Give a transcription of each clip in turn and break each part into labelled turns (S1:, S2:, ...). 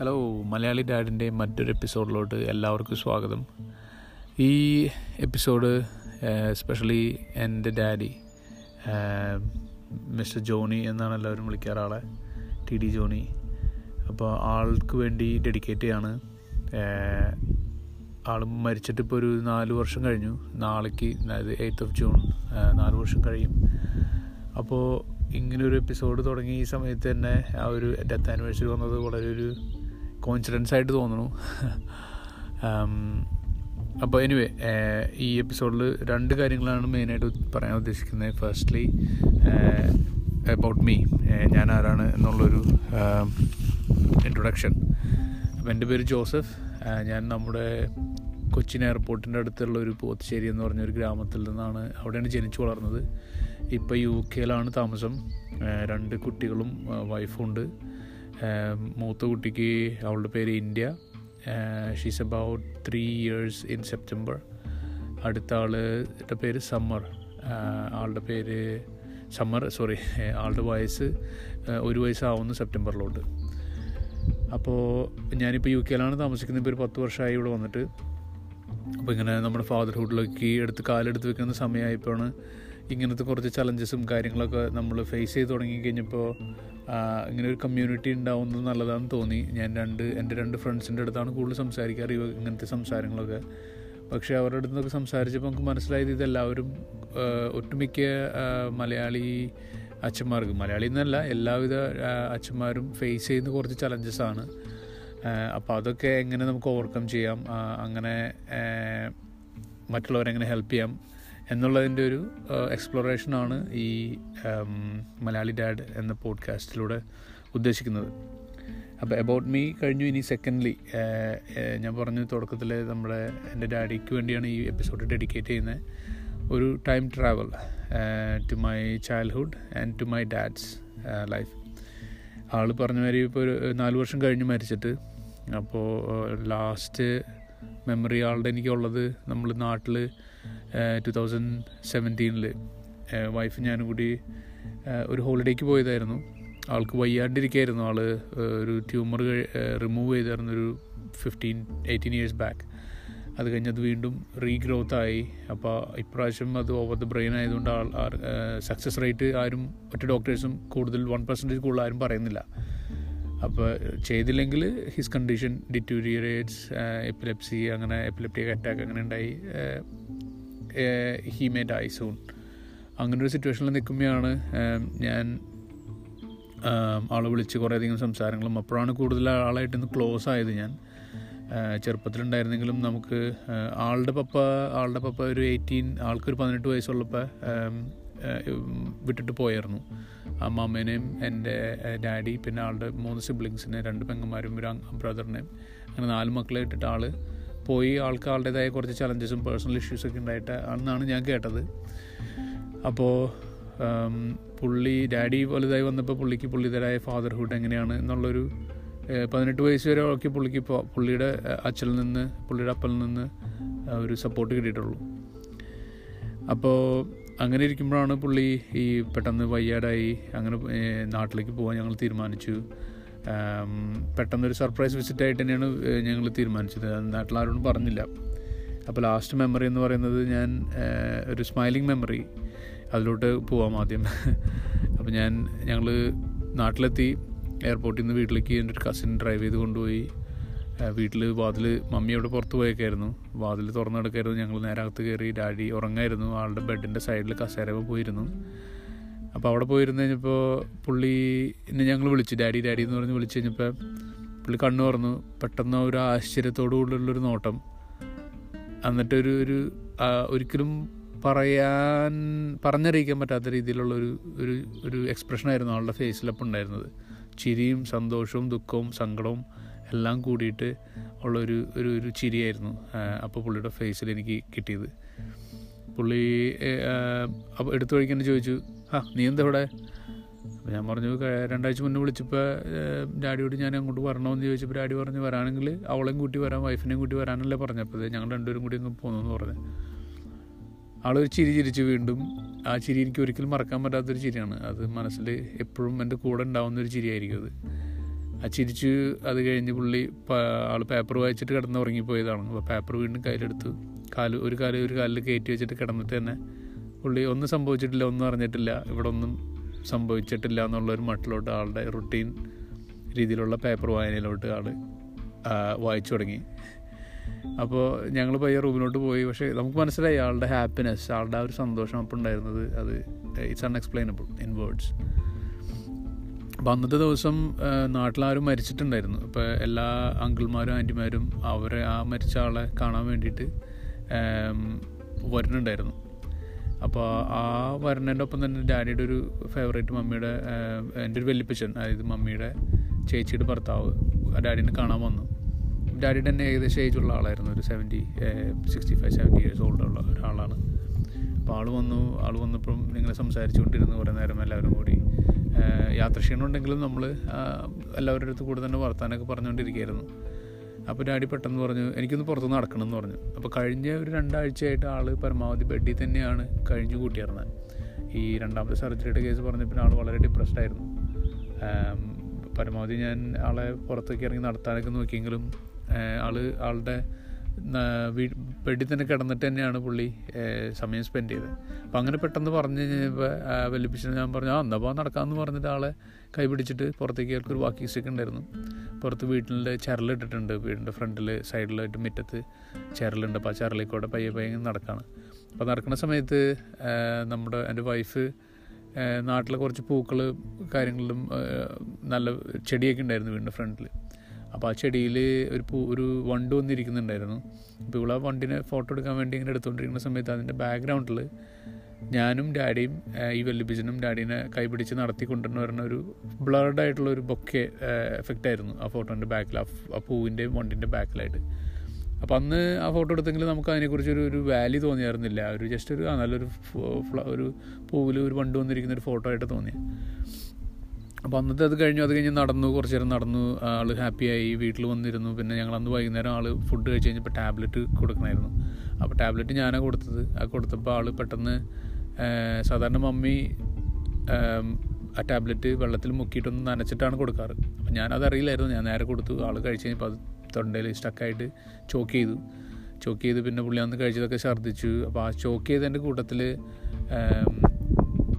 S1: Hello Malayali ഡാഡിന്റെ മറ്റൊരു എപ്പിസോഡിലോട്ട് എല്ലാവർക്കും സ്വാഗതം. ഈ എപ്പിസോഡ് എസ്പെഷ്യലി എന്റെ ഡാഡി മിസ്റ്റർ ജോണി എന്നാണ് എല്ലാവരും വിളിക്കാറ് ആളെ ടി ഡി ജോണി. അപ്പോൾ ആൾക്ക് വേണ്ടി ഡെഡിക്കേറ്റ് ചെയ്യാണ്. ആൾ മരിച്ചിട്ട് ഇപ്പോൾ ഒരു നാല് വർഷം കഴിഞ്ഞു. നാളേക്ക് അതായത് എയ്ത്ത് ഓഫ് ജൂൺ നാല് വർഷം കഴിയും. അപ്പോൾ ഇങ്ങനൊരു എപ്പിസോഡ് തുടങ്ങി ഈ സമയത്ത് തന്നെ ആ ഒരു ഡെത്ത് ആനിവേഴ്സറി വന്നത് വളരെ ഒരു കോയിൻസിഡൻസ് ആയിട്ട് തോന്നുന്നു അപ്പോൾ എനിവേ ഈ എപ്പിസോഡിൽ രണ്ട് കാര്യങ്ങളാണ് മെയിനായിട്ട് പറയാൻ ഉദ്ദേശിക്കുന്നത്. ഫസ്റ്റ്ലി അബൌട്ട് മീ ഞാൻ ആരാണ് എന്നുള്ളൊരു ഇൻട്രൊഡക്ഷൻ അപ്പോൾ എന്റെ പേര് ജോസഫ്. ഞാൻ നമ്മുടെ കൊച്ചിൻ എയർപോർട്ടിന്റെ അടുത്തുള്ള ഒരു പോത്തുശ്ശേരി എന്ന് പറഞ്ഞൊരു ഗ്രാമത്തിൽ നിന്നാണ് അവിടെയാണ് ജനിച്ചു വളർന്നത്. ഇപ്പോൾ യു കെയിലാണ് താമസം. രണ്ട് കുട്ടികളും വൈഫും ഉണ്ട്. മൂത്ത കുട്ടിക്ക് അവളുടെ പേര് India. She's about three years in September അടുത്ത ആളുടെ പേര് സമ്മർ. ആളുടെ പേര് സമ്മർ സോറി ആളുടെ വയസ്സ് ഒരു വയസ്സാവുന്നു സെപ്റ്റംബറിലോട്ട് അപ്പോൾ ഞാനിപ്പോൾ യു കെയിലാണ് താമസിക്കുന്നത്. ഇപ്പോൾ ഒരു പത്ത് വർഷമായി ഇവിടെ വന്നിട്ട്. അപ്പോൾ ഇങ്ങനെ നമ്മുടെ ഫാദർഹുഡിലേക്ക് എടുത്ത് കാലെടുത്ത് വെക്കുന്ന സമയമായപ്പോഴാണ് ഇങ്ങനത്തെ കുറച്ച് ചലഞ്ചസും കാര്യങ്ങളൊക്കെ നമ്മൾ ഫേസ് ചെയ്ത് തുടങ്ങി കഴിഞ്ഞപ്പോൾ ഇങ്ങനെ ഒരു കമ്മ്യൂണിറ്റി ഉണ്ടാവുന്നത് നല്ലതാണെന്ന് തോന്നി. ഞാൻ രണ്ട് എന്റെ രണ്ട് ഫ്രണ്ട്സിന്റെ അടുത്താണ് കൂടുതൽ സംസാരിക്കാറ് ഇങ്ങനത്തെ സംസാരങ്ങളൊക്കെ. പക്ഷേ അവരുടെ അടുത്ത് നിന്നൊക്കെ സംസാരിച്ചപ്പോൾ നമുക്ക് മനസ്സിലായത് ഇതെല്ലാവരും ഒട്ടുമിക്ക മലയാളി അച്ഛന്മാർക്ക് മലയാളി എന്നല്ല എല്ലാവിധ അച്ഛന്മാരും ഫേസ് ചെയ്യുന്ന കുറച്ച് ചലഞ്ചസ് ആണ്. അപ്പോൾ അതൊക്കെ എങ്ങനെ നമുക്ക് ഓവർകം ചെയ്യാം? അങ്ങനെ മറ്റുള്ളവരെങ്ങനെ ഹെൽപ്പ് ചെയ്യാം? എന്നുള്ളതിന്റെ ഒരു എക്സ്പ്ലോറേഷനാണ് ഈ മലയാളി ഡാഡ് എന്ന പോഡ്കാസ്റ്റിലൂടെ ഉദ്ദേശിക്കുന്നത്. അപ്പോൾ എബൌട്ട് മീ കഴിഞ്ഞു ഇനി സെക്കൻഡ്ലി ഞാൻ പറഞ്ഞു തുടക്കത്തിൽ നമ്മുടെ എന്റെ ഡാഡിക്ക് വേണ്ടിയാണ് ഈ എപ്പിസോഡ് ഡെഡിക്കേറ്റ് ചെയ്യുന്നത് ഒരു time travel to my childhood and to my dad's life ആൾ പറഞ്ഞ മാതിരി ഇപ്പോൾ ഒരു നാല് വർഷം കഴിഞ്ഞ് മരിച്ചിട്ട്. അപ്പോൾ ലാസ്റ്റ് മെമ്മറി ആളുടെ എനിക്കുള്ളത് നമ്മൾ നാട്ടിൽ ടു തൗസൻഡ് സെവന്റീനിൽ വൈഫ് ഞാനും കൂടി ഒരു ഹോളിഡേക്ക് പോയതായിരുന്നു. ആൾക്ക് വയ്യാണ്ടിരിക്കായിരുന്നു. ആൾ ഒരു ട്യൂമർ റിമൂവ് ചെയ്തായിരുന്നു ഒരു ഫിഫ്റ്റീൻ എയ്റ്റീൻ ഇയേഴ്സ് ബാക്ക് അത് കഴിഞ്ഞ് അത് വീണ്ടും റീഗ്രോത്ത് ആയി. അപ്പോൾ ഇപ്രാവശ്യം അത് ഓവർ ദ ബ്രെയിൻ ആയതുകൊണ്ട് ആൾ സക്സസ് റേറ്റ് ആരും മറ്റ് ഡോക്ടേഴ്സും കൂടുതൽ വൺ പെർസെന്റേജ് കൂടുതൽ ആരും പറയുന്നില്ല. അപ്പോൾ ചെയ്തില്ലെങ്കിൽ ഹിസ് കണ്ടീഷൻ ഡിറ്റൂരിയറേറ്റ്സ് എപ്പിലെപ്സി അങ്ങനെ എപ്പിലെപ്റ്റിക് അറ്റാക്ക് അങ്ങനെ ഉണ്ടായി. ഹി മേ ഡൈ സൂൺ അങ്ങനെ ഒരു സിറ്റുവേഷനിൽ നിൽക്കുമ്പോഴാണ് ഞാൻ ആളെ വിളിച്ച് കുറേയധികം സംസാരങ്ങളും അപ്പോഴാണ് കൂടുതൽ ആളായിട്ട് ഇന്ന് ക്ലോസ് ആയത് ഞാൻ. ചെറുപ്പത്തിലുണ്ടായിരുന്നെങ്കിലും നമുക്ക് ആളുടെ പപ്പ ആളുടെ പപ്പ ഒരു എയ്റ്റീൻ ആൾക്കൊരു പതിനെട്ട് വയസ്സുള്ളപ്പോൾ വിട്ടിട്ട് പോയായിരുന്നു. അമ്മാമ്മേനെയും എന്റെ ഡാഡി പിന്നെ ആളുടെ മൂന്ന് സിബ്ലിങ്സിനെ രണ്ട് പെങ്ങന്മാരും ഒരു ബ്രദറിനെയും അങ്ങനെ നാല് മക്കളെ ഇട്ടിട്ട് ആൾ പോയി ആൾക്കാരുടേതായ കുറച്ച് ചലഞ്ചസും പേഴ്സണൽ ഇഷ്യൂസൊക്കെ ഉണ്ടായിട്ട് ആണെന്നാണ് ഞാൻ കേട്ടത്. അപ്പോൾ പുള്ളി ഡാഡി വലുതായി വന്നപ്പോൾ പുള്ളിക്ക് പുള്ളിതരായ ഫാദർഹുഡ് എങ്ങനെയാണ് എന്നുള്ളൊരു പതിനെട്ട് വയസ്സ് വരെ ഒക്കെ പുള്ളിക്ക് ഇപ്പോൾ പുള്ളിയുടെ അച്ഛനിൽ നിന്ന് പുള്ളിയുടെ അപ്പനിൽ നിന്ന് ഒരു സപ്പോർട്ട് കിട്ടിയിട്ടുള്ളൂ. അപ്പോൾ അങ്ങനെ ഇരിക്കുമ്പോഴാണ് പുള്ളി ഈ പെട്ടെന്ന് വയ്യാടായി അങ്ങനെ നാട്ടിലേക്ക് പോകാൻ ഞങ്ങൾ തീരുമാനിച്ചു. പെട്ടെന്നൊരു സർപ്രൈസ് വിസിറ്റ് ആയിട്ട് തന്നെയാണ് ഞങ്ങൾ തീരുമാനിച്ചത്. നാട്ടിലാരോടും പറഞ്ഞില്ല. അപ്പോൾ ലാസ്റ്റ് മെമ്മറി എന്ന് പറയുന്നത് ഞാൻ ഒരു സ്മൈലിംഗ് മെമ്മറി അതിലോട്ട് പോവാം ആദ്യം. അപ്പോൾ ഞാൻ ഞങ്ങൾ നാട്ടിലെത്തി എയർപോർട്ടിൽ നിന്ന് വീട്ടിലേക്ക് എന്റെ ഒരു കസിൻ ഡ്രൈവ് ചെയ്ത് കൊണ്ടുപോയി. വീട്ടിൽ വാതിൽ മമ്മി അവിടെ പുറത്ത് പോയേക്കായിരുന്നു. വാതിൽ തുറന്നു കിടക്കായിരുന്നു ഞങ്ങൾ നേരത്തെ അകത്ത് കയറി ഡാഡി ഉറങ്ങായിരുന്നു. ആളുടെ ബെഡിന്റെ സൈഡിൽ കസേരവ് പോയിരുന്നു. അപ്പോൾ അവിടെ പോയിരുന്നു കഴിഞ്ഞപ്പോൾ പുള്ളി എന്നെ ഞങ്ങൾ വിളിച്ചു. ഡാഡി ഡാഡി എന്ന് പറഞ്ഞ് വിളിച്ചു കഴിഞ്ഞപ്പോൾ പുള്ളി കണ്ണു തുറന്നു. പെട്ടെന്ന് ഒരു ആശ്ചര്യത്തോടു കൂടിയുള്ളൊരു നോട്ടം. എന്നിട്ടൊരു ഒരു ഒരിക്കലും പറയാൻ പറഞ്ഞറിയിക്കാൻ പറ്റാത്ത രീതിയിലുള്ള ഒരു ഒരു ഒരു എക്സ്പ്രഷനായിരുന്നു ആളുടെ ഫേസിലപ്പം ഉണ്ടായിരുന്നത്. ചിരിയും സന്തോഷവും ദുഃഖവും സങ്കടവും എല്ലാം കൂടിയിട്ട് ഉള്ള ഒരു ഒരു ചിരിയായിരുന്നു അപ്പോൾ പുള്ളിയുടെ ഫേസിൽ എനിക്ക് കിട്ടിയത്. പുള്ളി അപ്പോൾ എടുത്തു വഴിക്ക് ചോദിച്ചു ആ നീ എന്താ ഇവിടെ? അപ്പോൾ ഞാൻ പറഞ്ഞു രണ്ടാഴ്ച മുന്നേ വിളിച്ചപ്പോൾ ഡാഡിയോട് ഞാൻ അങ്ങോട്ട് വരണമെന്ന് ചോദിച്ചപ്പോൾ ഡാഡി പറഞ്ഞു വരാണെങ്കിൽ അവളെയും കൂട്ടി വരാം വൈഫിനെയും കൂട്ടി വരാനല്ലേ പറഞ്ഞപ്പോൾ ഞങ്ങൾ രണ്ടുപേരും കൂടി അങ്ങ് പോകുന്നു പറഞ്ഞു. ആളൊരു ചിരി ചിരിച്ച് വീണ്ടും ആ ചിരി എനിക്ക് ഒരിക്കലും മറക്കാൻ പറ്റാത്തൊരു ചിരിയാണ്. അത് മനസ്സിൽ എപ്പോഴും എന്റെ കൂടെ ഉണ്ടാവുന്ന ഒരു ചിരിയായിരിക്കും അത്. ആ ചിരിച്ച് അത് കഴിഞ്ഞ് പുള്ളി ആൾ പേപ്പർ വായിച്ചിട്ട് കിടന്ന് ഉറങ്ങിപ്പോയതാണ് അപ്പോൾ പേപ്പർ വീണ്ടും കയ്യിലെടുത്തു കാൽ ഒരു കാൽ ഒരു കാലിൽ കയറ്റി വെച്ചിട്ട് കിടന്നിട്ട് തന്നെ പുള്ളി ഒന്നും സംഭവിച്ചിട്ടില്ല ഒന്നും അറിഞ്ഞിട്ടില്ല. ഇവിടെ ഒന്നും സംഭവിച്ചിട്ടില്ല എന്നുള്ളൊരു മട്ടിലോട്ട് ആളുടെ റുട്ടീൻ രീതിയിലുള്ള പേപ്പർ വായനയിലോട്ട് ആൾ വായിച്ചു തുടങ്ങി. അപ്പോൾ ഞങ്ങൾ പയ്യെ റൂമിലോട്ട് പോയി. പക്ഷേ നമുക്ക് മനസ്സിലായി ആളുടെ ഹാപ്പിനെസ് ആളുടെ ആ ഒരു സന്തോഷം അപ്പോൾ ഉണ്ടായിരുന്നത് അത് ഇറ്റ്സ് അൺഎക്സ്പ്ലെയിനബിൾ ഇൻ വേർഡ്സ് അപ്പോൾ അന്നത്തെ ദിവസം നാട്ടിലാരും മരിച്ചിട്ടുണ്ടായിരുന്നു. അപ്പോൾ എല്ലാ അങ്കിൾമാരും ആന്റിമാരും അവരെ ആ മരിച്ച ആളെ കാണാൻ വേണ്ടിയിട്ട് വരുന്നുണ്ടായിരുന്നു. അപ്പോൾ ആ വരണേന്റെ ഒപ്പം തന്നെ ഡാഡിയുടെ ഒരു ഫേവറേറ്റ് മമ്മിയുടെ എന്റെ ഒരു വെല്ലിപ്പച്ചൻ അതായത് മമ്മിയുടെ ചേച്ചിയുടെ ഭർത്താവ് ഡാഡിനെ കാണാൻ വന്നു. ഡാഡിയുടെ തന്നെ ഏകദേശം ഏജുള്ള ആളായിരുന്നു ഒരു seventy sixty five seventy years ഉള്ള ഒരാളാണ്. അപ്പോൾ ആൾ വന്നു ആൾ വന്നപ്പം നിങ്ങളെ സംസാരിച്ചുകൊണ്ടിരുന്നു കുറേ നേരം എല്ലാവരും കൂടി. യാത്ര ക്ഷീണമുണ്ടെങ്കിലും നമ്മൾ എല്ലാവരുടെ അടുത്ത് കൂടെ തന്നെ വർത്താനൊക്കെ പറഞ്ഞുകൊണ്ടിരിക്കുകയായിരുന്നു. അപ്പോൾ ഡാഡി പെട്ടെന്ന് പറഞ്ഞു എനിക്കൊന്ന് പുറത്തുനിന്ന് നടക്കണം എന്ന് പറഞ്ഞു. അപ്പോൾ കഴിഞ്ഞ ഒരു രണ്ടാഴ്ചയായിട്ട് ആൾ പരമാവധി ബെഡിൽ തന്നെയാണ് കഴിഞ്ഞു കൂട്ടിയിരുന്നത് ഈ രണ്ടാമത്തെ സർജറിയുടെ കേസ് പറഞ്ഞപ്പോൾ ആൾ വളരെ ഡിപ്രസ്ഡ് ആയിരുന്നു. പരമാവധി ഞാൻ ആളെ പുറത്തേക്ക് ഇറങ്ങി നടത്താനൊക്കെ നോക്കിയെങ്കിലും ആൾ ആളുടെ ബെഡിൽ തന്നെ കിടന്നിട്ട് തന്നെയാണ് പുള്ളി സമയം സ്പെൻഡ് ചെയ്തത്. അപ്പം അങ്ങനെ പെട്ടെന്ന് പറഞ്ഞ് വലിപ്പിച്ചിട്ട് ഞാൻ പറഞ്ഞു ആ എന്നാ നടക്കാമെന്ന് പറഞ്ഞിട്ട് ആളെ കൈ പിടിച്ചിട്ട് പുറത്തേക്ക് ഒരു വാക്കിംഗ് സ്റ്റിക്ക് ഉണ്ടായിരുന്നു. പുറത്ത് വീട്ടിന്റെ ചരലിട്ടിട്ടുണ്ട് വീടിന്റെ ഫ്രണ്ടിൽ സൈഡിലായിട്ട് മുറ്റത്ത് ചരലുണ്ട്. അപ്പോൾ ആ ചരലിൽ കൂടെ പയ്യെ പയ്യെ നടക്കുകയാണ് അപ്പോൾ നടക്കുന്ന സമയത്ത് നമ്മുടെ എന്റെ വൈഫ് നാട്ടിലെ കുറച്ച് പൂക്കൾ കാര്യങ്ങളിലും നല്ല ചെടിയൊക്കെ ഉണ്ടായിരുന്നു വീടിന്റെ ഫ്രണ്ടിൽ അപ്പോൾ ആ ചെടിയിൽ ഒരു പൂ ഒരു വണ്ട് വന്നിരിക്കുന്നുണ്ടായിരുന്നു. അപ്പോൾ ഇവിടെ ആ വണ്ടിനെ ഫോട്ടോ എടുക്കാൻ വേണ്ടി ഇങ്ങനെ എടുത്തുകൊണ്ടിരിക്കുന്ന സമയത്ത് അതിന്റെ ബാക്ക്ഗ്രൗണ്ടിൽ ഞാനും ഡാഡിയും ഈ വല്ലിപ്പിച്ചനും ഡാഡീനെ കൈപിടിച്ച് നടത്തി കൊണ്ടുവരുന്ന വരുന്ന ഒരു ബ്ലർഡ് ആയിട്ടുള്ള ഒരു ബൊക്കെ എഫക്റ്റ് ആയിരുന്നു ആ ഫോട്ടോന്റെ ബാക്കിൽ ആ പൂവിന്റെയും വണ്ടിന്റെ ബാക്കിലായിട്ട് അപ്പം അന്ന് ആ ഫോട്ടോ എടുത്തെങ്കിൽ നമുക്ക് അതിനെക്കുറിച്ച് ഒരു ഒരു വാല്യൂ തോന്നിയായിരുന്നില്ല. ഒരു ജസ്റ്റ് ഒരു നല്ലൊരു ഒരു പൂവിൽ ഒരു വണ്ട് വന്നിരിക്കുന്ന ഒരു ഫോട്ടോ ആയിട്ട് തോന്നി അപ്പോൾ അന്നത്തെ അത് കഴിഞ്ഞു അത് കഴിഞ്ഞ് നടന്നു കുറച്ച് നേരം നടന്നു. ആൾ ഹാപ്പിയായി വീട്ടിൽ വന്നിരുന്നു. പിന്നെ ഞങ്ങൾ അന്ന് വൈകുന്നേരം ആൾ ഫുഡ് കഴിച്ച് കഴിഞ്ഞപ്പോൾ ടാബ്ലറ്റ് കൊടുക്കണമായിരുന്നു അപ്പോൾ ടാബ്ലറ്റ് ഞാനാണ് കൊടുത്തത്. ആ കൊടുത്തപ്പോൾ ആൾ പെട്ടെന്ന് സാധാരണ മമ്മി ആ ടാബ്ലറ്റ് വെള്ളത്തിൽ മുക്കിയിട്ടൊന്ന് നനച്ചിട്ടാണ് കൊടുക്കാറ്. അപ്പം ഞാനതറിയില്ലായിരുന്നു ഞാൻ നേരെ കൊടുത്തു. ആൾ കഴിച്ച് കഴിഞ്ഞപ്പോൾ അത് തൊണ്ടയിൽ സ്റ്റക്കായിട്ട് ചോക്ക് ചെയ്തു. ചോക്ക് ചെയ്ത് പിന്നെ പുള്ളി അന്ന് കഴിച്ചതൊക്കെ ഛർദ്ദിച്ചു. അപ്പോൾ ആ ചോക്ക് ചെയ്തതിന്റെ കൂട്ടത്തിൽ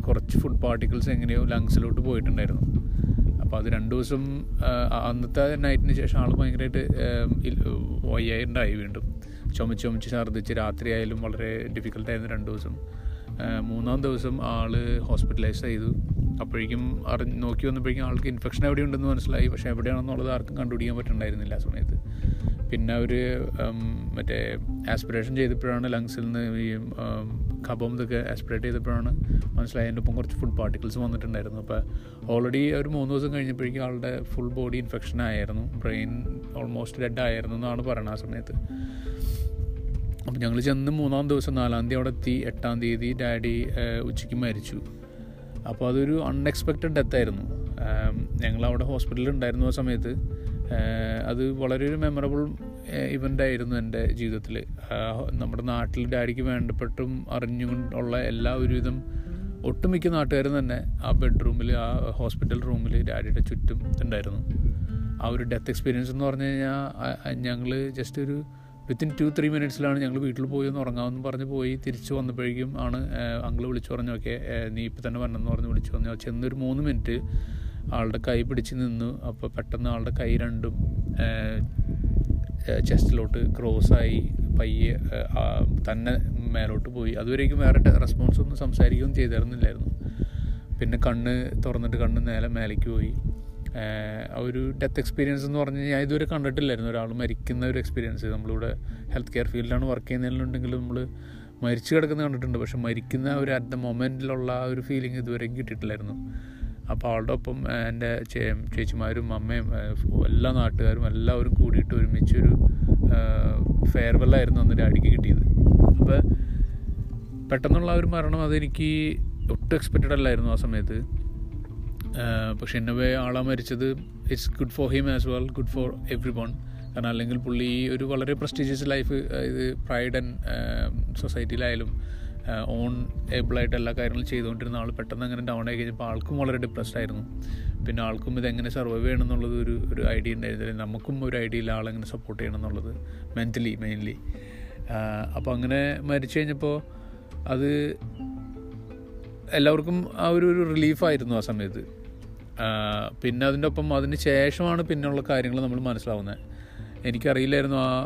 S1: കുറച്ച് ഫുഡ് പാർട്ടിക്കിൾസ് എങ്ങനെയോ ലങ്സിലോട്ട് പോയിട്ടുണ്ടായിരുന്നു. അപ്പോൾ അത് രണ്ട് ദിവസം അന്നത്തെ നൈറ്റിന് ശേഷം ആൾ ഭയങ്കരമായിട്ട് വയ്യായിട്ടുണ്ടായി വീണ്ടും. ചുമച്ച് ചുമച്ച് ഛർദ്ദിച്ച് രാത്രിയായാലും വളരെ ഡിഫിക്കൽട്ടായിരുന്നു രണ്ട് ദിവസം. മൂന്നാം ദിവസം ആൾ ഹോസ്പിറ്റലൈസ് ചെയ്തു അപ്പോഴേക്കും അറിഞ്ഞ് നോക്കി വന്നപ്പോഴേക്കും ആൾക്ക് ഇൻഫെക്ഷൻ എവിടെ ഉണ്ടെന്ന് മനസ്സിലായി. പക്ഷേ എവിടെയാണെന്നുള്ളത് ആർക്കും കണ്ടുപിടിക്കാൻ പറ്റുന്നുണ്ടായിരുന്നില്ല ആ സമയത്ത്. പിന്നെ അവർ മറ്റേ ആസ്പിറേഷൻ ചെയ്തപ്പോഴാണ് ലങ്സിൽ നിന്ന് ഈ കബം ഇതൊക്കെ ആസ്പിറേറ്റ് ചെയ്തപ്പോഴാണ് മനസ്സിലായി എന്റെ ഒപ്പം കുറച്ച് ഫുഡ് പാർട്ടിക്കിൾസ് വന്നിട്ടുണ്ടായിരുന്നു. അപ്പോൾ ഓൾറെഡി ഒരു മൂന്ന് ദിവസം കഴിഞ്ഞപ്പോഴേക്കും ആളുടെ ഫുൾ ബോഡി ഇൻഫെക്ഷൻ ആയിരുന്നു. ബ്രെയിൻ ഓൾമോസ്റ്റ് ഡെഡ് ആയിരുന്നു എന്നാണ് പറയുന്നത് ആ സമയത്ത്. അപ്പോൾ ഞങ്ങൾ ചെന്ന് മൂന്നാം ദിവസം നാലാം തീയതി അവിടെ എത്തി. എട്ടാം തീയതി ഡാഡി ഉച്ചയ്ക്ക് മരിച്ചു. അപ്പോൾ അതൊരു അൺഎക്സ്പെക്റ്റഡ് ഡെത്ത് ആയിരുന്നു. ഞങ്ങൾ അവിടെ ഹോസ്പിറ്റലിൽ ഉണ്ടായിരുന്നു ആ സമയത്ത്. അത് വളരെ ഒരു മെമ്മറബിൾ ഇവന്റ് ആയിരുന്നു എന്റെ ജീവിതത്തിൽ നമ്മുടെ നാട്ടിൽ ഡാഡിക്ക് വേണ്ടപ്പെട്ടും അറിഞ്ഞുകൊണ്ടുള്ള എല്ലാ ഒരുവിധം ഒട്ടുമിക്ക നാട്ടുകാരും തന്നെ ആ ബെഡ്റൂമിൽ ആ ഹോസ്പിറ്റൽ റൂമിൽ ഡാഡിയുടെ ചുറ്റും ഉണ്ടായിരുന്നു. ആ ഒരു ഡെത്ത് എക്സ്പീരിയൻസ് എന്ന് പറഞ്ഞു കഴിഞ്ഞാൽ ഞങ്ങൾ ജസ്റ്റ് ഒരു വിത്തിൻ ടു ത്രീ മിനിറ്റ്സിലാണ് ഞങ്ങൾ വീട്ടിൽ പോയി ഒന്ന് ഉറങ്ങാമെന്ന് പറഞ്ഞ് പോയി. തിരിച്ചു വന്നപ്പോഴേക്കും ആണ് അങ്കിൾ വിളിച്ചു പറഞ്ഞു ഓക്കെ നീ ഇപ്പം തന്നെ വരണമെന്ന് പറഞ്ഞ് വിളിച്ചു പറഞ്ഞു ചെന്നൊരു മൂന്ന് മിനിറ്റ് ആളുടെ കൈ പിടിച്ച് നിന്നു. അപ്പോൾ പെട്ടെന്ന് ആളുടെ കൈ രണ്ടും ചെസ്റ്റിലോട്ട് ക്രോസായി പയ്യെ തന്നെ മേലോട്ട് പോയി. അതുവരേക്കും വേറെ റെസ്പോൺസ് ഒന്നും സംസാരിക്കുകയും ചെയ്തിരുന്നില്ലായിരുന്നു. പിന്നെ കണ്ണ് തുറന്നിട്ട് കണ്ണ് നേരെ മേലേക്ക് പോയി. ഒരു ഡെത്ത് എക്സ്പീരിയൻസ് എന്ന് പറഞ്ഞു കഴിഞ്ഞാൽ ഞാൻ ഇതുവരെ കണ്ടിട്ടില്ലായിരുന്നു. ഒരാൾ മരിക്കുന്ന ഒരു എക്സ്പീരിയൻസ് നമ്മളിവിടെ ഹെൽത്ത് കെയർ ഫീൽഡിലാണ് വർക്ക് ചെയ്യുന്നതിലുണ്ടെങ്കിലും നമ്മൾ മരിച്ചു കിടക്കുന്ന കണ്ടിട്ടുണ്ട്. പക്ഷെ മരിക്കുന്ന ഒരു അറ്റ് ദ മൊമെന്റിലുള്ള ആ ഒരു ഫീലിംഗ് ഇതുവരെയും കിട്ടിയിട്ടില്ലായിരുന്നു. അപ്പോൾ അവളുടെ ഒപ്പം എന്റെ ചേച്ചിമാരും അമ്മയും എല്ലാ നാട്ടുകാരും എല്ലാവരും കൂടിയിട്ട് ഒരുമിച്ചൊരു ഫെയർവെല്ലായിരുന്നു അന്ന് ഡാഡിക്ക് കിട്ടിയത്. അപ്പോൾ പെട്ടെന്നുള്ള ഒരു മരണം അതെനിക്ക് ഒട്ടും എക്സ്പെക്റ്റഡ് അല്ലായിരുന്നു ആ സമയത്ത്. പക്ഷെ പോയി ആളാ മരിച്ചത് it's good for him as well good for everyone കാരണം അല്ലെങ്കിൽ പുള്ളി ഒരു വളരെ പ്രസ്റ്റീജിയസ് ലൈഫ് ഇത് പ്രൈഡ് ആൻഡ് സൊസൈറ്റിയിലായാലും ഓൺ ഏബിളായിട്ട് എല്ലാ കാര്യങ്ങളും ചെയ്തുകൊണ്ടിരുന്ന ആൾ പെട്ടെന്ന് അങ്ങനെ ഡൗൺ ആയി കഴിഞ്ഞപ്പോൾ ആൾക്കും വളരെ ഡിപ്രസ്ഡ് ആയിരുന്നു. പിന്നെ ആൾക്കും ഇതെങ്ങനെ സർവൈവ് ചെയ്യണം എന്നുള്ളത് ഒരു ഒരു ഐഡിയ ഉണ്ടായിരുന്നില്ല നമുക്കും ഒരു ഐഡിയ ഇല്ല ആളെങ്ങനെ സപ്പോർട്ട് ചെയ്യണം എന്നുള്ളത് മെന്റലി മെയിൻലി അപ്പോൾ അങ്ങനെ മരിച്ചു കഴിഞ്ഞപ്പോൾ അത് എല്ലാവർക്കും ആ ഒരു ഒരു റിലീഫായിരുന്നു ആ സമയത്ത്. പിന്നെ അതിന്റെ ഒപ്പം അതിന് ശേഷമാണ് പിന്നെയുള്ള കാര്യങ്ങൾ നമ്മൾ മനസ്സിലാവുന്നത് എനിക്കറിയില്ലായിരുന്നു ആ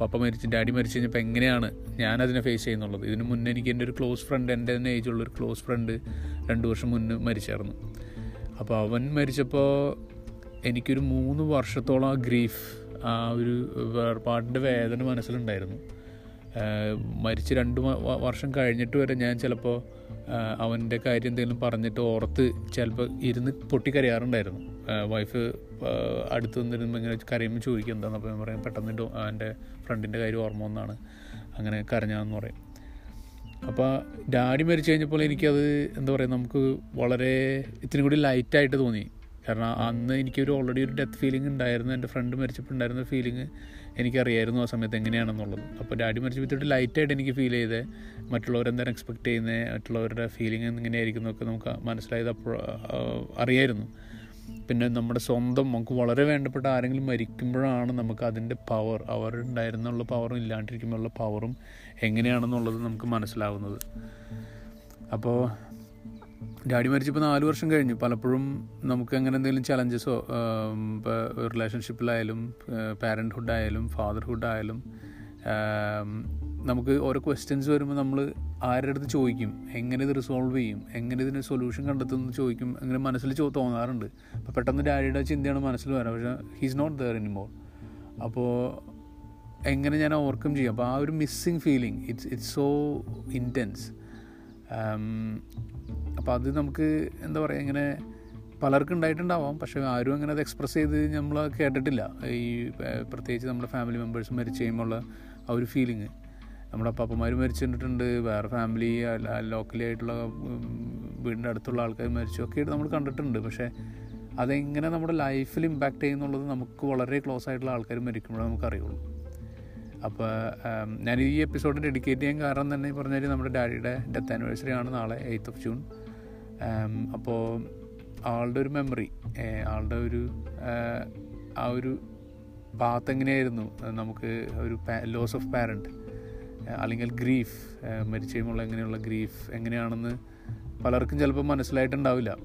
S1: പപ്പ മരിച്ച് ഡാഡി മരിച്ചു കഴിഞ്ഞപ്പോൾ എങ്ങനെയാണ് ഞാനതിനെ ഫേസ് ചെയ്യുന്നുള്ളത്. ഇതിന് മുന്നേ എനിക്ക് എന്റെ ഒരു ക്ലോസ് ഫ്രണ്ട് എന്റെ തന്നെ ഏജുള്ള ഒരു ക്ലോസ് ഫ്രണ്ട് രണ്ട് വർഷം മുന്നേ മരിച്ചായിരുന്നു. അപ്പോൾ അവൻ മരിച്ചപ്പോൾ എനിക്കൊരു മൂന്ന് വർഷത്തോളം ആ ഗ്രീഫ് ആ ഒരു വേർപാടിന്റെ വേദന മനസ്സിലുണ്ടായിരുന്നു. മരിച്ച് രണ്ട് വർഷം കഴിഞ്ഞിട്ട് വരെ ഞാൻ ചിലപ്പോൾ അവന്റെ കാര്യം എന്തെങ്കിലും പറഞ്ഞിട്ട് ഓർത്ത് ചിലപ്പോൾ ഇരുന്ന് പൊട്ടിക്കരയാറുണ്ടായിരുന്നു. വൈഫ് അടുത്ത് നിന്നിരുന്നു ഇങ്ങനെ കരയുമ്പോൾ ചോദിക്കും എന്താണെന്ന് അപ്പോൾ ഞാൻ പറയും പെട്ടെന്ന് എന്റെ ഫ്രണ്ടിന്റെ കാര്യം ഓർമ്മ ഒന്നാണ് അങ്ങനെ കരഞ്ഞാന്ന് പറയും. അപ്പോൾ ഡാഡി മരിച്ചു കഴിഞ്ഞപ്പോൾ എനിക്കത് എന്താ പറയുക നമുക്ക് വളരെ ഇത്തിരി കൂടി ലൈറ്റായിട്ട് തോന്നി. കാരണം അന്ന് എനിക്കൊരു ഓൾറെഡി ഒരു ഡെത്ത് ഫീലിംഗ് ഉണ്ടായിരുന്നു. എന്റെ ഫ്രണ്ട് മരിച്ചപ്പോൾ ഉണ്ടായിരുന്ന ഫീലിംഗ് എനിക്കറിയായിരുന്നു ആ സമയത്ത് എങ്ങനെയാണെന്നുള്ളത്. അപ്പോൾ ഡാഡി മരിച്ചു വിത്തിട്ട് ലൈറ്റായിട്ട് എനിക്ക് ഫീൽ ചെയ്തത് മറ്റുള്ളവരെന്തായാലും എക്സ്പെക്ട് ചെയ്യുന്നത് മറ്റുള്ളവരുടെ ഫീലിംഗ് എങ്ങനെയായിരിക്കും എന്നൊക്കെ നമുക്ക് മനസ്സിലായത് അപ്പോൾ അറിയായിരുന്നു. പിന്നെ നമ്മുടെ സ്വന്തം നമുക്ക് വളരെ വേണ്ടപ്പെട്ട ആരെങ്കിലും മരിക്കുമ്പോഴാണ് നമുക്ക് അതിന്റെ പവർ അവരുണ്ടായിരുന്നുള്ള പവറും ഇല്ലാണ്ടിരിക്കുമ്പോഴുള്ള പവറും എങ്ങനെയാണെന്നുള്ളത് നമുക്ക് മനസ്സിലാവുന്നത്. അപ്പോൾ ഡാഡി മരിച്ചപ്പോൾ നാല് വർഷം കഴിഞ്ഞു. പലപ്പോഴും നമുക്ക് അങ്ങനെ എന്തെങ്കിലും ചലഞ്ചസോ ഇപ്പോൾ റിലേഷൻഷിപ്പിലായാലും പാരന്റ്ഹുഡ് ആയാലും ഫാദർഹുഡ് ആയാലും നമുക്ക് ഓരോ ക്വസ്റ്റ്യൻസ് വരുമ്പോൾ നമ്മൾ ആരുടെ അടുത്ത് ചോദിക്കും. എങ്ങനെ ഇത് റിസോൾവ് ചെയ്യും? എങ്ങനെ ഇതിന് സൊല്യൂഷൻ കണ്ടെത്തും എന്ന് ചോദിക്കും. അങ്ങനെ മനസ്സിൽ ചോ തോന്നാറുണ്ട്. അപ്പോൾ പെട്ടെന്ന് ഡാഡിയുടെ ചിന്തയാണ് മനസ്സിൽ വരാം പക്ഷേ ഹീസ് നോട്ട് ദർ എനിമോർ അപ്പോൾ എങ്ങനെ ഞാൻ ഓവർകം ചെയ്യും? അപ്പോൾ ആ ഒരു missing feeling it's it's so intense അപ്പോൾ അത് നമുക്ക് എന്താ പറയുക ഇങ്ങനെ പലർക്കും ഉണ്ടായിട്ടുണ്ടാവാം. പക്ഷേ ആരും അങ്ങനെ അത് എക്സ്പ്രസ് ചെയ്ത് നമ്മൾ കേട്ടിട്ടില്ല. ഈ പ്രത്യേകിച്ച് നമ്മുടെ ഫാമിലി മെമ്പേഴ്സ് മരിച്ചു കഴിയുമ്പോൾ ആ ഒരു ഫീലിങ് നമ്മുടെ അപ്പാപ്പന്മാർ മരിച്ചിട്ടുണ്ട് വേറെ ഫാമിലി ലോക്കലി ആയിട്ടുള്ള വീടിന്റെ അടുത്തുള്ള ആൾക്കാർ മരിച്ചു ഒക്കെ നമ്മൾ കണ്ടിട്ടുണ്ട്. പക്ഷേ അതെങ്ങനെ നമ്മുടെ ലൈഫിൽ ഇമ്പാക്റ്റ് ചെയ്യുന്നുള്ളത് നമുക്ക് വളരെ ക്ലോസ് ആയിട്ടുള്ള ആൾക്കാർ മരിക്കുമ്പോഴേ നമുക്കറിയുള്ളൂ. അപ്പോൾ ഞാൻ ഈ എപ്പിസോഡ് ഡെഡിക്കേറ്റ് ചെയ്യാൻ കാരണം തന്നെ പറഞ്ഞാൽ നമ്മുടെ ഡാഡിയുടെ ഡെത്ത് ആനിവേഴ്സറി ആണ് നാളെ എയ്ത്ത് ഓഫ് ജൂൺ അപ്പോൾ ആളുടെ ഒരു മെമ്മറി ആളുടെ ഒരു ആ ഒരു പാത്ത് എങ്ങനെയായിരുന്നു? നമുക്ക് ഒരു ലോസ് ഓഫ് പാരന്റ് അല്ലെങ്കിൽ ഗ്രീഫ് മരിച്ചു കഴിയുമ്പോൾ എങ്ങനെയുള്ള ഗ്രീഫ് എങ്ങനെയാണെന്ന് പലർക്കും ചിലപ്പോൾ മനസ്സിലായിട്ടുണ്ടാവില്ല.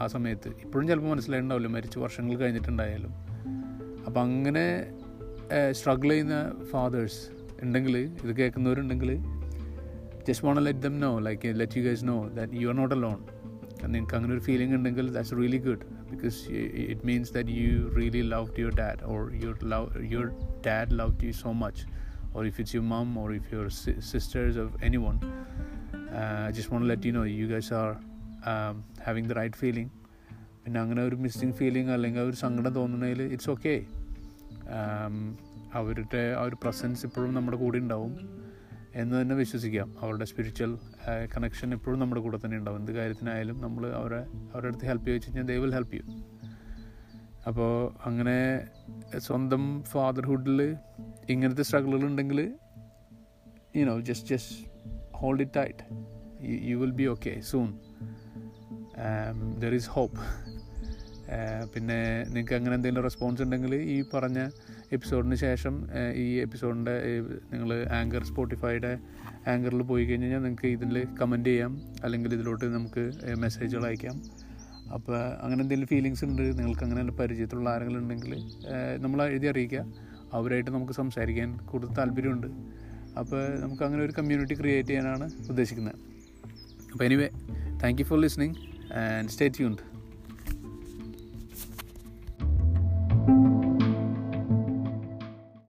S1: ആ സമയത്ത്. ഇപ്പോഴും ചിലപ്പോൾ മനസ്സിലായിട്ടുണ്ടാവില്ല. മരിച്ച് വർഷങ്ങൾ കഴിഞ്ഞിട്ടുണ്ടായാലും. അപ്പം അങ്ങനെ സ്ട്രഗിൾ ചെയ്യുന്ന ഫാദേഴ്സ് ഉണ്ടെങ്കിൽ ഇത് കേൾക്കുന്നവരുണ്ടെങ്കിൽ just want let them know like let you guys know that you are not alone നിങ്ങൾക്ക് അങ്ങനെ ഒരു ഫീലിംഗ് ഉണ്ടെങ്കിൽ that's really good because it means that you really love your dad or your love your dad love you so much or if it's your mum or if your sisters of anyone just want let you know you guys are having the right feeling പിന്നെ അങ്ങനെ ഒരു missing feeling അല്ലെങ്കിൽ ഒരു സങ്കടം തോന്നുന്നതിൽ it's okay അവരുടെ ആ ഒരു presence ഇപ്പോഴും നമ്മുടെ കൂടെ ഉണ്ടാവും. എന്ന് തന്നെ വിശ്വസിക്കാം. അവരുടെ സ്പിരിച്വൽ കണക്ഷൻ എപ്പോഴും നമ്മുടെ കൂടെ തന്നെ ഉണ്ടാവും. എന്ത് കാര്യത്തിനായാലും നമ്മൾ അവരെ അവരുടെ അടുത്ത് ഹെൽപ്പ് ചോദിച്ചു കഴിഞ്ഞാൽ ദേ വിൽ ഹെൽപ്പ് ചെയ്യും അപ്പോൾ അങ്ങനെ സ്വന്തം ഫാദർഹുഡിൽ ഇങ്ങനത്തെ സ്ട്രഗിളുകൾ ഉണ്ടെങ്കിൽ you know just just hold it tight you will be okay soon there is hope പിന്നെ നിങ്ങൾക്ക് അങ്ങനെ എന്തെങ്കിലും റെസ്പോൺസ് ഉണ്ടെങ്കിൽ ഈ പറഞ്ഞ എപ്പിസോഡിന് ശേഷം ഈ എപ്പിസോഡിന്റെ നിങ്ങൾ ആങ്കർ സ്പോട്ടിഫൈയുടെ ആങ്കറിൽ പോയി കഴിഞ്ഞ് കഴിഞ്ഞാൽ നിങ്ങൾക്ക് ഇതിൽ കമന്റ് ചെയ്യാം. അല്ലെങ്കിൽ ഇതിലോട്ട് നമുക്ക് മെസ്സേജുകൾ അയക്കാം. അപ്പോൾ അങ്ങനെ എന്തെങ്കിലും ഫീലിങ്സ് ഉണ്ട് നിങ്ങൾക്ക് അങ്ങനെ പരിചയത്തിലുള്ള ആരെങ്കിലും ഉണ്ടെങ്കിൽ നമ്മൾ എഴുതി അറിയിക്കുക. അവരായിട്ട് നമുക്ക് സംസാരിക്കാൻ കൂടുതൽ താല്പര്യമുണ്ട്. അപ്പോൾ നമുക്ക് അങ്ങനെ ഒരു കമ്മ്യൂണിറ്റി ക്രിയേറ്റ് ചെയ്യാനാണ് ഉദ്ദേശിക്കുന്നത്. അപ്പോൾ anyway thank you for listening and stay tuned